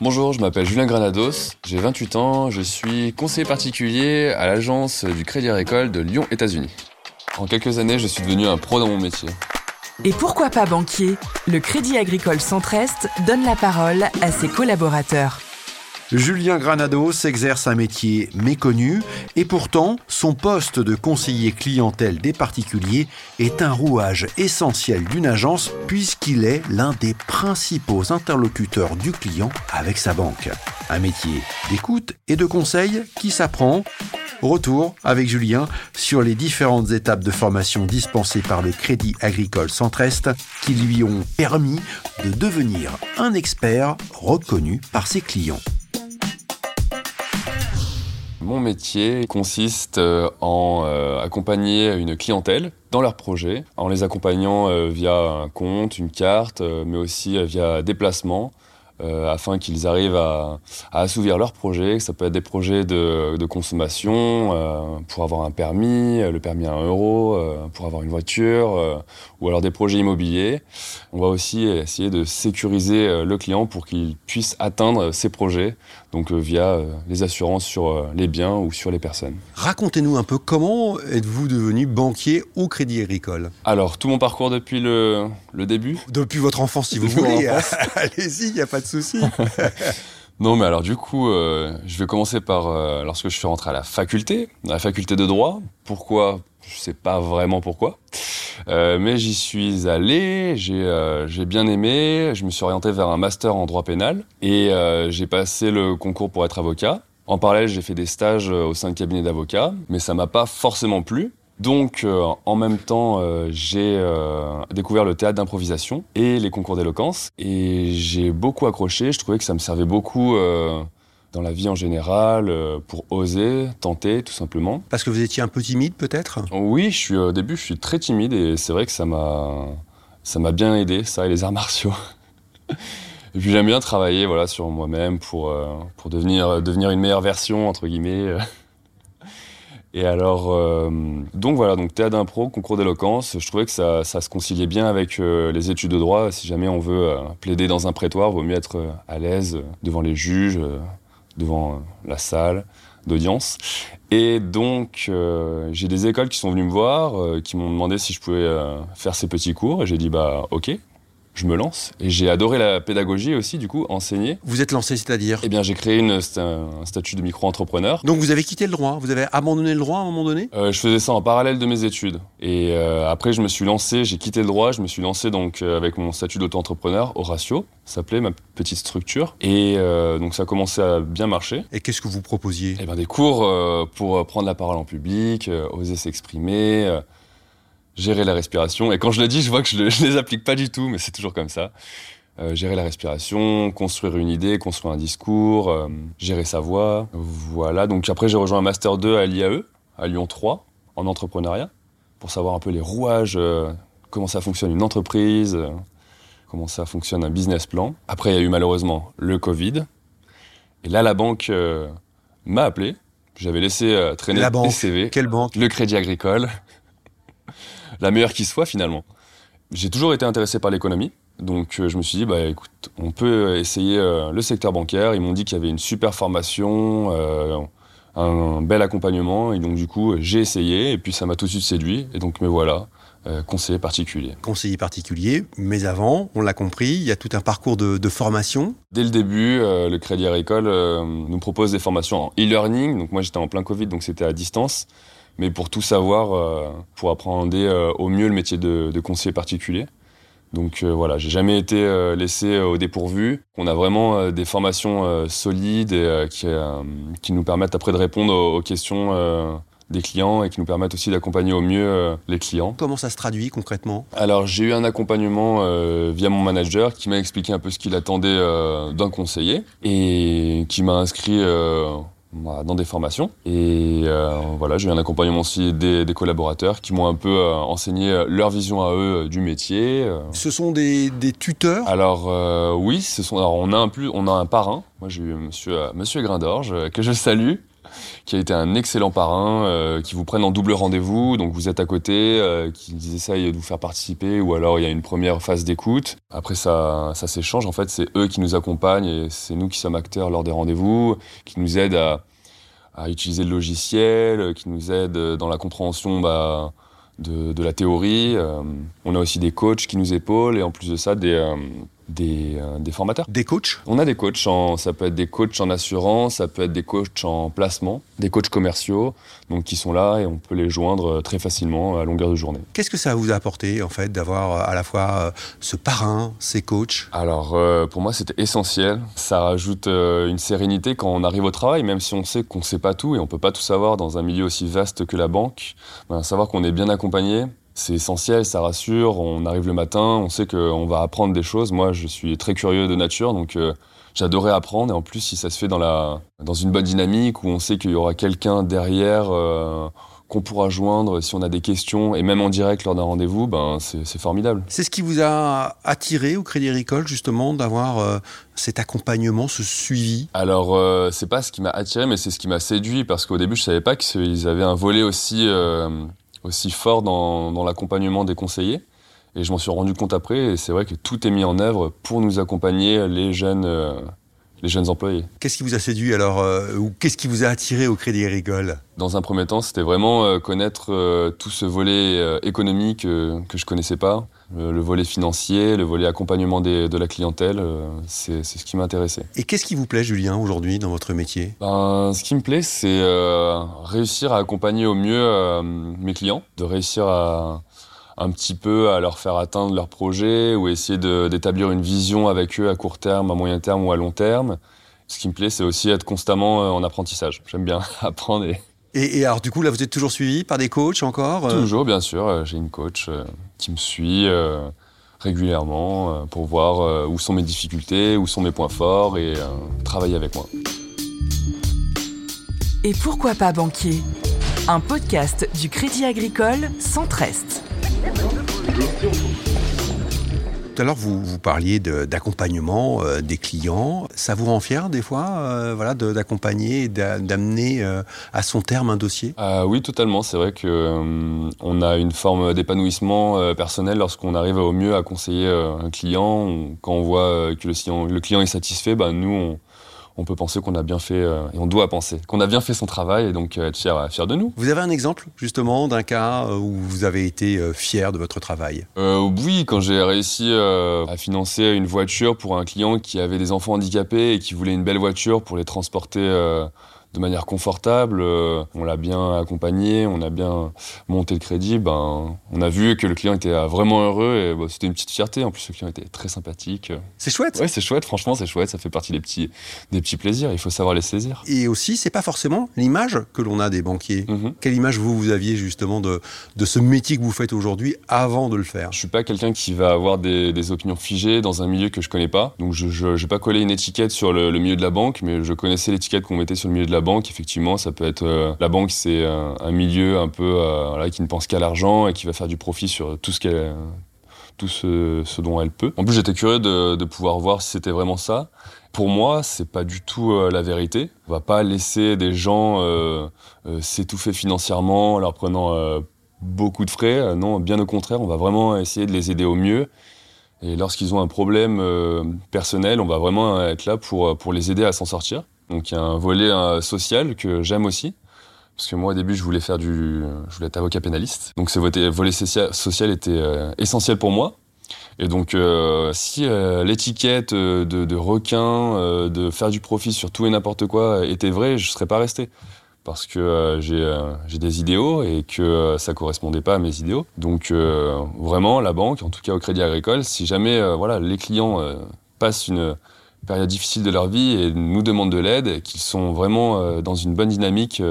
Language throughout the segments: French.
Bonjour, je m'appelle Julien Granados, j'ai 28 ans, je suis conseiller particulier à l'agence du Crédit Agricole de Lyon, États-Unis. En quelques années, je suis devenu un pro dans mon métier. Et pourquoi pas banquier? Le Crédit Agricole Centre-Est donne la parole à ses collaborateurs. Julien Granados exerce un métier méconnu et pourtant son poste de conseiller clientèle des particuliers est un rouage essentiel d'une agence puisqu'il est l'un des principaux interlocuteurs du client avec sa banque. Un métier d'écoute et de conseil qui s'apprend. Retour avec Julien sur les différentes étapes de formation dispensées par le Crédit Agricole Centre-Est qui lui ont permis de devenir un expert reconnu par ses clients. Mon métier consiste euh, en euh, accompagner une clientèle dans leurs projets, en les accompagnant euh, via un compte, une carte, mais aussi via déplacement, afin qu'ils arrivent à, assouvir leurs projets. Ça peut être des projets de, de consommation, pour avoir un permis, le permis à 1 euro, pour avoir une voiture, ou alors des projets immobiliers. On va aussi essayer de sécuriser le client pour qu'il puisse atteindre ses projets donc euh, via euh, les assurances sur euh, les biens ou sur les personnes. Racontez-nous un peu comment êtes-vous devenu banquier au Crédit Agricole? Alors tout mon parcours depuis le, le début. Depuis votre enfance si vous voulez. Allez-y, il n'y a pas de Non, mais alors du coup, je vais commencer par lorsque je suis rentré à la faculté, à la faculté de droit. Pourquoi? Je sais pas vraiment pourquoi. Euh, mais j'y suis allé, euh, j'ai bien aimé, je me suis orienté vers un master en droit pénal et euh, j'ai passé le concours pour être avocat. En parallèle, j'ai fait des stages au sein de cabinet d'avocats, mais ça m'a pas forcément plu. Donc, en même temps, j'ai découvert le théâtre d'improvisation et les concours d'éloquence. Et j'ai beaucoup accroché. Je trouvais que ça me servait beaucoup dans la vie en général, euh, pour oser, tenter, tout simplement. Parce que vous étiez un peu timide, peut-être? Oui, je suis, au début, je suis très timide et c'est vrai que ça m'a, ça m'a bien aidé, ça et les arts martiaux. et puis j'aime bien travailler, voilà, sur moi-même pour, euh, pour devenir, devenir une meilleure version, entre guillemets. Et alors, euh, donc voilà, donc théâtre d'impro, concours d'éloquence, je trouvais que ça, ça, se conciliait bien avec les études de droit. Si jamais on veut plaider dans un prétoire, vaut mieux être à l'aise devant les juges, devant euh, la salle d'audience. Et donc, euh, j'ai des écoles qui sont venues me voir, euh, qui m'ont demandé si je pouvais faire ces petits cours. Et j'ai dit, bah, ok je me lance. Et j'ai adoré la pédagogie aussi, du coup, enseigner. Vous êtes lancé, c'est-à-dire Eh bien, j'ai créé une, un statut de micro-entrepreneur. Donc, vous avez quitté le droit Vous avez abandonné le droit à un moment donné? Euh, Je faisais ça en parallèle de mes études. Et euh, après, je me suis lancé, j'ai quitté le droit, je me suis lancé donc euh, avec mon statut d'auto-entrepreneur, Horatio, s'appelait ma petite structure. Et donc, ça a commencé à bien marcher. Et qu'est-ce que vous proposiez? Eh bien, des cours pour prendre la parole en public, oser s'exprimer gérer la respiration. Et quand je le dis, je vois que je, ne les applique pas du tout, mais c'est toujours comme ça. Euh, gérer la respiration, construire une idée, construire un discours, euh, gérer sa voix. Voilà, donc après j'ai rejoint un Master 2 à l'IAE, à Lyon 3, en entrepreneuriat, pour savoir un peu les rouages, euh, comment ça fonctionne une entreprise, comment ça fonctionne un business plan. Après il y a eu malheureusement le Covid. Et là la banque m'a appelé. J'avais laissé traîner la banque. CV. Quelle banque? Le Crédit Agricole la meilleure qui soit finalement. J'ai toujours été intéressé par l'économie. Donc euh, je me suis dit, bah écoute, on peut essayer euh, le secteur bancaire. Ils m'ont dit qu'il y avait une super formation, euh, un, bel accompagnement. Et donc du coup, j'ai essayé et puis ça m'a tout de suite séduit. Et donc me voilà, conseiller particulier. Conseiller particulier, mais avant, on l'a compris, il y a tout un parcours de, de formation. Dès le début, le Crédit Agricole nous propose des formations en e-learning. Donc moi j'étais en plein Covid, donc c'était à distance mais pour tout savoir, euh, pour apprendre euh, au mieux le métier de, conseiller particulier. Donc euh, voilà, j'ai jamais été laissé au dépourvu. On a vraiment des formations solides et qui, qui, nous permettent après de répondre aux, questions des clients et qui nous permettent aussi d'accompagner au mieux les clients. Comment ça se traduit concrètement? Alors j'ai eu un accompagnement via mon manager qui m'a expliqué un peu ce qu'il attendait d'un conseiller et qui m'a inscrit dans des formations. Et euh, voilà, j'ai eu un accompagnement aussi des, collaborateurs qui m'ont un peu euh, enseigné leur vision à eux euh, du métier. Ce sont des, des tuteurs? Alors oui, ce sont, alors on, a un plus, on a un parrain. Moi j'ai eu monsieur, monsieur Grindorge, que je salue. Qui a été un excellent parrain, euh, qui vous prennent en double rendez-vous, donc vous êtes à côté, euh, qui essayent de vous faire participer, ou alors il y a une première phase d'écoute. Après ça, ça s'échange, en fait, c'est eux qui nous accompagnent et c'est nous qui sommes acteurs lors des rendez-vous, qui nous aident à, utiliser le logiciel, qui nous aident dans la compréhension bah, de, de, la théorie. Euh, on a aussi des coachs qui nous épaulent et en plus de ça, des, euh, des, euh, des, formateurs. Des coachs On a des coachs, en, ça peut être des coachs en assurance, ça peut être des coachs en placement, des coachs commerciaux, donc qui sont là et on peut les joindre très facilement à longueur de journée. Qu'est-ce que ça vous a apporté en fait d'avoir à la fois ce parrain, ces coachs? Alors pour moi c'était essentiel, ça rajoute une sérénité quand on arrive au travail, même si on sait qu'on ne sait pas tout et on peut pas tout savoir dans un milieu aussi vaste que la banque, ben, savoir qu'on est bien accompagné, c'est essentiel, ça rassure. On arrive le matin, on sait qu'on va apprendre des choses. Moi, je suis très curieux de nature, donc euh, j'adorais apprendre. Et en plus, si ça se fait dans, la, dans une bonne dynamique, où on sait qu'il y aura quelqu'un derrière euh, qu'on pourra joindre si on a des questions, et même en direct lors d'un rendez-vous, ben, c'est formidable. C'est ce qui vous a attiré au Crédit Agricole, justement, d'avoir euh, cet accompagnement, ce suivi? Alors, euh, c'est pas ce qui m'a attiré, mais c'est ce qui m'a séduit, parce qu'au début, je savais pas qu'ils avaient un volet aussi aussi fort dans, dans l'accompagnement des conseillers. Et je m'en suis rendu compte après, et c'est vrai que tout est mis en œuvre pour nous accompagner les jeunes, euh, les jeunes employés. Qu'est-ce qui vous a séduit alors, euh, ou qu'est-ce qui vous a attiré au Crédit Agricole? Dans un premier temps, c'était vraiment euh, connaître tout ce volet économique que je connaissais pas, le volet financier, le volet accompagnement des, de la clientèle, c'est ce qui m'intéressait. Et qu'est-ce qui vous plaît, Julien, aujourd'hui dans votre métier? Ben, Ce qui me plaît, c'est réussir à accompagner au mieux mes clients, de réussir à un petit peu à leur faire atteindre leurs projets ou essayer d'établir une vision avec eux à court terme, à moyen terme ou à long terme. Ce qui me plaît, c'est aussi être constamment en apprentissage. J'aime bien apprendre et... et... Et, alors, du coup, là, vous êtes toujours suivi par des coachs encore Toujours, bien sûr. J'ai une coach euh, qui me suit euh, régulièrement euh, pour voir où sont mes difficultés, où sont mes points forts et travailler avec moi. Et pourquoi pas banquier? Un podcast du Crédit Agricole Centre-Est. Tout à l'heure, vous, vous parliez d'accompagnement euh, des clients. Ça vous rend fier des fois euh, voilà, d'accompagner et d'amener euh, à son terme un dossier? Euh, Oui, totalement. C'est vrai qu'on on a une forme d'épanouissement personnel lorsqu'on arrive au mieux à conseiller un client. Quand on voit que le client, le client est satisfait, bah, nous, on, on peut penser qu'on a bien fait, euh, et on doit penser, qu'on a bien fait son travail et donc euh, être fier, fier de nous. Vous avez un exemple justement d'un cas où vous avez été euh, fier de votre travail? Euh, Oui, quand j'ai réussi euh, à financer une voiture pour un client qui avait des enfants handicapés et qui voulait une belle voiture pour les transporter euh, de manière confortable. Euh, on l'a bien accompagné, on a bien monté le crédit. Ben, on a vu que le client était vraiment heureux et bah, c'était une petite fierté. En plus, le client était très sympathique. C'est chouette. Ouais, c'est chouette. Franchement, c'est chouette. Ça fait partie des petits, des petits plaisirs. Il faut savoir les saisir. Et aussi, c'est pas forcément l'image que l'on a des banquiers. Mm -hmm. Quelle image vous vous aviez justement de de ce métier que vous faites aujourd'hui avant de le faire? Je suis pas quelqu'un qui va avoir des, des, opinions figées dans un milieu que je connais pas. Donc, je, vais pas coller une étiquette sur le, le milieu de la banque, mais je connaissais l'étiquette qu'on mettait sur le milieu de la banque. Effectivement, ça peut être euh, la banque, c'est un, un, milieu un peu euh, qui ne pense qu'à l'argent et qui va faire du profit sur tout ce qu'elle tout ce, dont elle peut. En plus, j'étais curieux de, pouvoir voir si c'était vraiment ça. Pour moi, c'est pas du tout euh, la vérité. On va pas laisser des gens euh, euh, s'étouffer financièrement en leur prenant euh, beaucoup de frais. non, bien au contraire, on va vraiment essayer de les aider au mieux. Et lorsqu'ils ont un problème euh, personnel, on va vraiment être là pour, pour les aider à s'en sortir. Donc il y a un volet euh, social que j'aime aussi. Parce que moi, au début, je voulais faire du, je voulais être avocat pénaliste. Donc, ce volet social était euh, essentiel pour moi. Et donc, euh, si l'étiquette de, requin, de faire du profit sur tout et n'importe quoi était vraie, je serais pas resté. Parce que j'ai des idéaux et que ça correspondait pas à mes idéaux. Donc, vraiment, la banque, en tout cas au Crédit Agricole, si jamais voilà, les clients passent une période difficile de leur vie et nous demandent de l'aide, qu'ils sont vraiment dans une bonne dynamique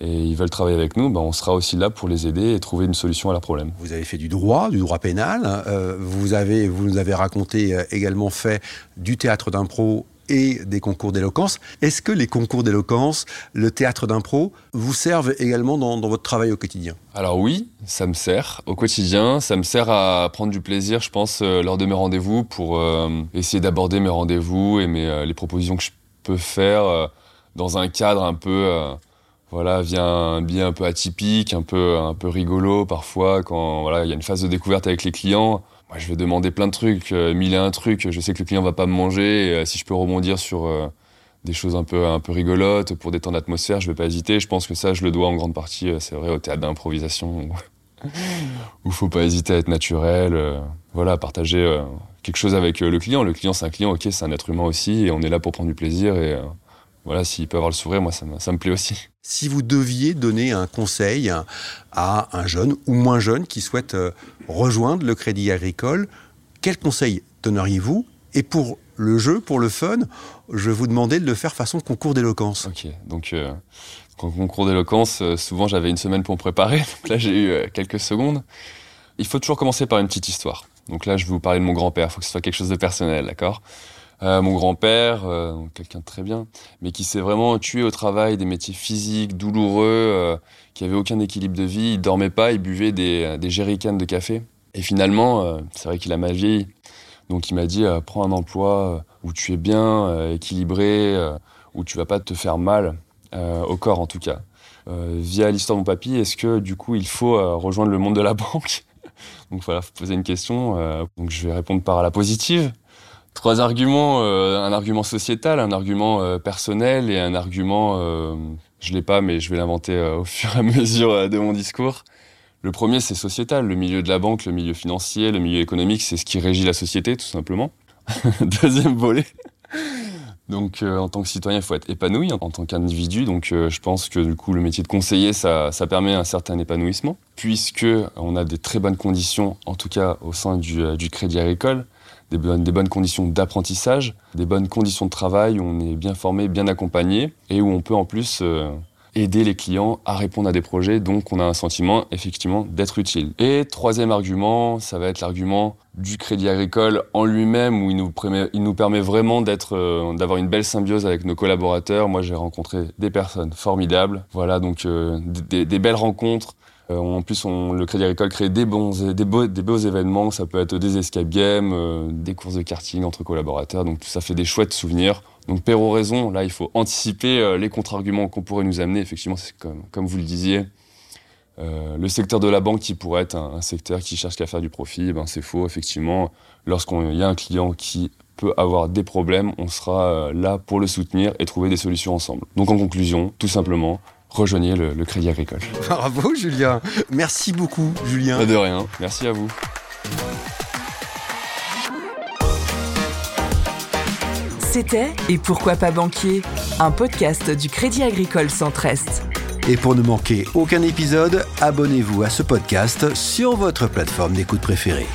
et ils veulent travailler avec nous, ben on sera aussi là pour les aider et trouver une solution à leurs problèmes. Vous avez fait du droit, du droit pénal. Euh, vous, avez, vous nous avez raconté euh, également fait du théâtre d'impro et des concours d'éloquence. Est-ce que les concours d'éloquence, le théâtre d'impro, vous servent également dans, votre travail au quotidien? Alors oui, ça me sert au quotidien. Ça me sert à prendre du plaisir, je pense, euh, lors de mes rendez-vous pour euh, essayer d'aborder mes rendez-vous et mes, euh, les propositions que je peux faire dans un cadre un peu voilà, via un un peu atypique, un peu, un peu rigolo parfois, quand voilà, il y a une phase de découverte avec les clients. Je vais demander plein de trucs, euh, mille et un trucs. Je sais que le client va pas me manger. Et, si je peux rebondir sur des choses un peu, un rigolotes pour détendre l'atmosphère, je vais pas hésiter. Je pense que ça, je le dois en grande partie, c'est vrai, au théâtre d'improvisation. où faut pas hésiter à être naturel, euh, voilà, partager euh, quelque chose avec euh, le client. Le client, c'est un client, ok, c'est un être humain aussi, et on est là pour prendre du plaisir. Et voilà, s'il peut avoir le sourire, moi, ça me, ça me plaît aussi. Si vous deviez donner un conseil à un jeune ou moins jeune qui souhaite rejoindre le Crédit Agricole, quel conseil donneriez-vous? Et pour le jeu, pour le fun, je vous demandais de le faire façon concours d'éloquence. Ok, donc en concours d'éloquence, euh, souvent j'avais une semaine pour me préparer. Donc là, j'ai eu euh, quelques secondes. Il faut toujours commencer par une petite histoire. Donc là, je vais vous parler de mon grand-père. Il faut que ce soit quelque chose de personnel, d'accord? Euh, Mon grand-père, quelqu'un de très bien, mais qui s'est vraiment tué au travail, des métiers physiques, douloureux, qui avait aucun équilibre de vie. Il dormait pas, il buvait des, des jerrycans de café. Et finalement, c'est vrai qu'il a mal vieilli. Donc il m'a dit, prends un emploi où tu es bien équilibré, où tu vas pas te faire mal. Euh, au corps en tout cas. Euh, via l'histoire de mon papy, est-ce que du coup il faut euh, rejoindre le monde de la banque? Donc voilà, faut poser une question. donc je vais répondre par la positive. Trois arguments, un argument sociétal, un argument personnel et un argument, je l'ai pas mais je vais l'inventer au fur et à mesure de mon discours. Le premier c'est sociétal, le milieu de la banque, le milieu financier, le milieu économique, c'est ce qui régit la société tout simplement. Deuxième volet, donc euh, en tant que citoyen, il faut être épanoui en, tant qu'individu. Donc euh, je pense que du coup le métier de conseiller, ça, ça permet un certain épanouissement, puisque on a des très bonnes conditions, en tout cas au sein euh, du Crédit Agricole, des bonnes, conditions d'apprentissage, des bonnes conditions de travail où on est bien formé, bien accompagné, et où on peut en plus aider les clients à répondre à des projets, donc on a un sentiment effectivement d'être utile. Et troisième argument, ça va être l'argument du crédit agricole en lui-même, où il nous, permet, il nous permet vraiment d'être, euh, d'avoir une belle symbiose avec nos collaborateurs. Moi, j'ai rencontré des personnes formidables, voilà, donc euh, des, belles rencontres. Euh, en plus, le Crédit Agricole crée des bons, des beaux, des beaux événements. Ça peut être des escape games, des courses de karting entre collaborateurs. Donc ça fait des chouettes souvenirs. Donc Perrault raison, là il faut anticiper euh, les contre-arguments qu'on pourrait nous amener. Effectivement, c'est comme, vous le disiez, euh, le secteur de la banque qui pourrait être un, secteur qui cherche qu'à faire du profit, eh ben c'est faux. Effectivement, lorsqu'il y a un client qui peut avoir des problèmes, on sera euh, là pour le soutenir et trouver des solutions ensemble. Donc en conclusion, tout simplement, rejoignez le, le Crédit Agricole. Bravo Julien, merci beaucoup Julien. de rien, merci à vous. C'était Et pourquoi pas banquier Un podcast du Crédit Agricole Centre-Est. Et pour ne manquer aucun épisode, abonnez-vous à ce podcast sur votre plateforme d'écoute préférée.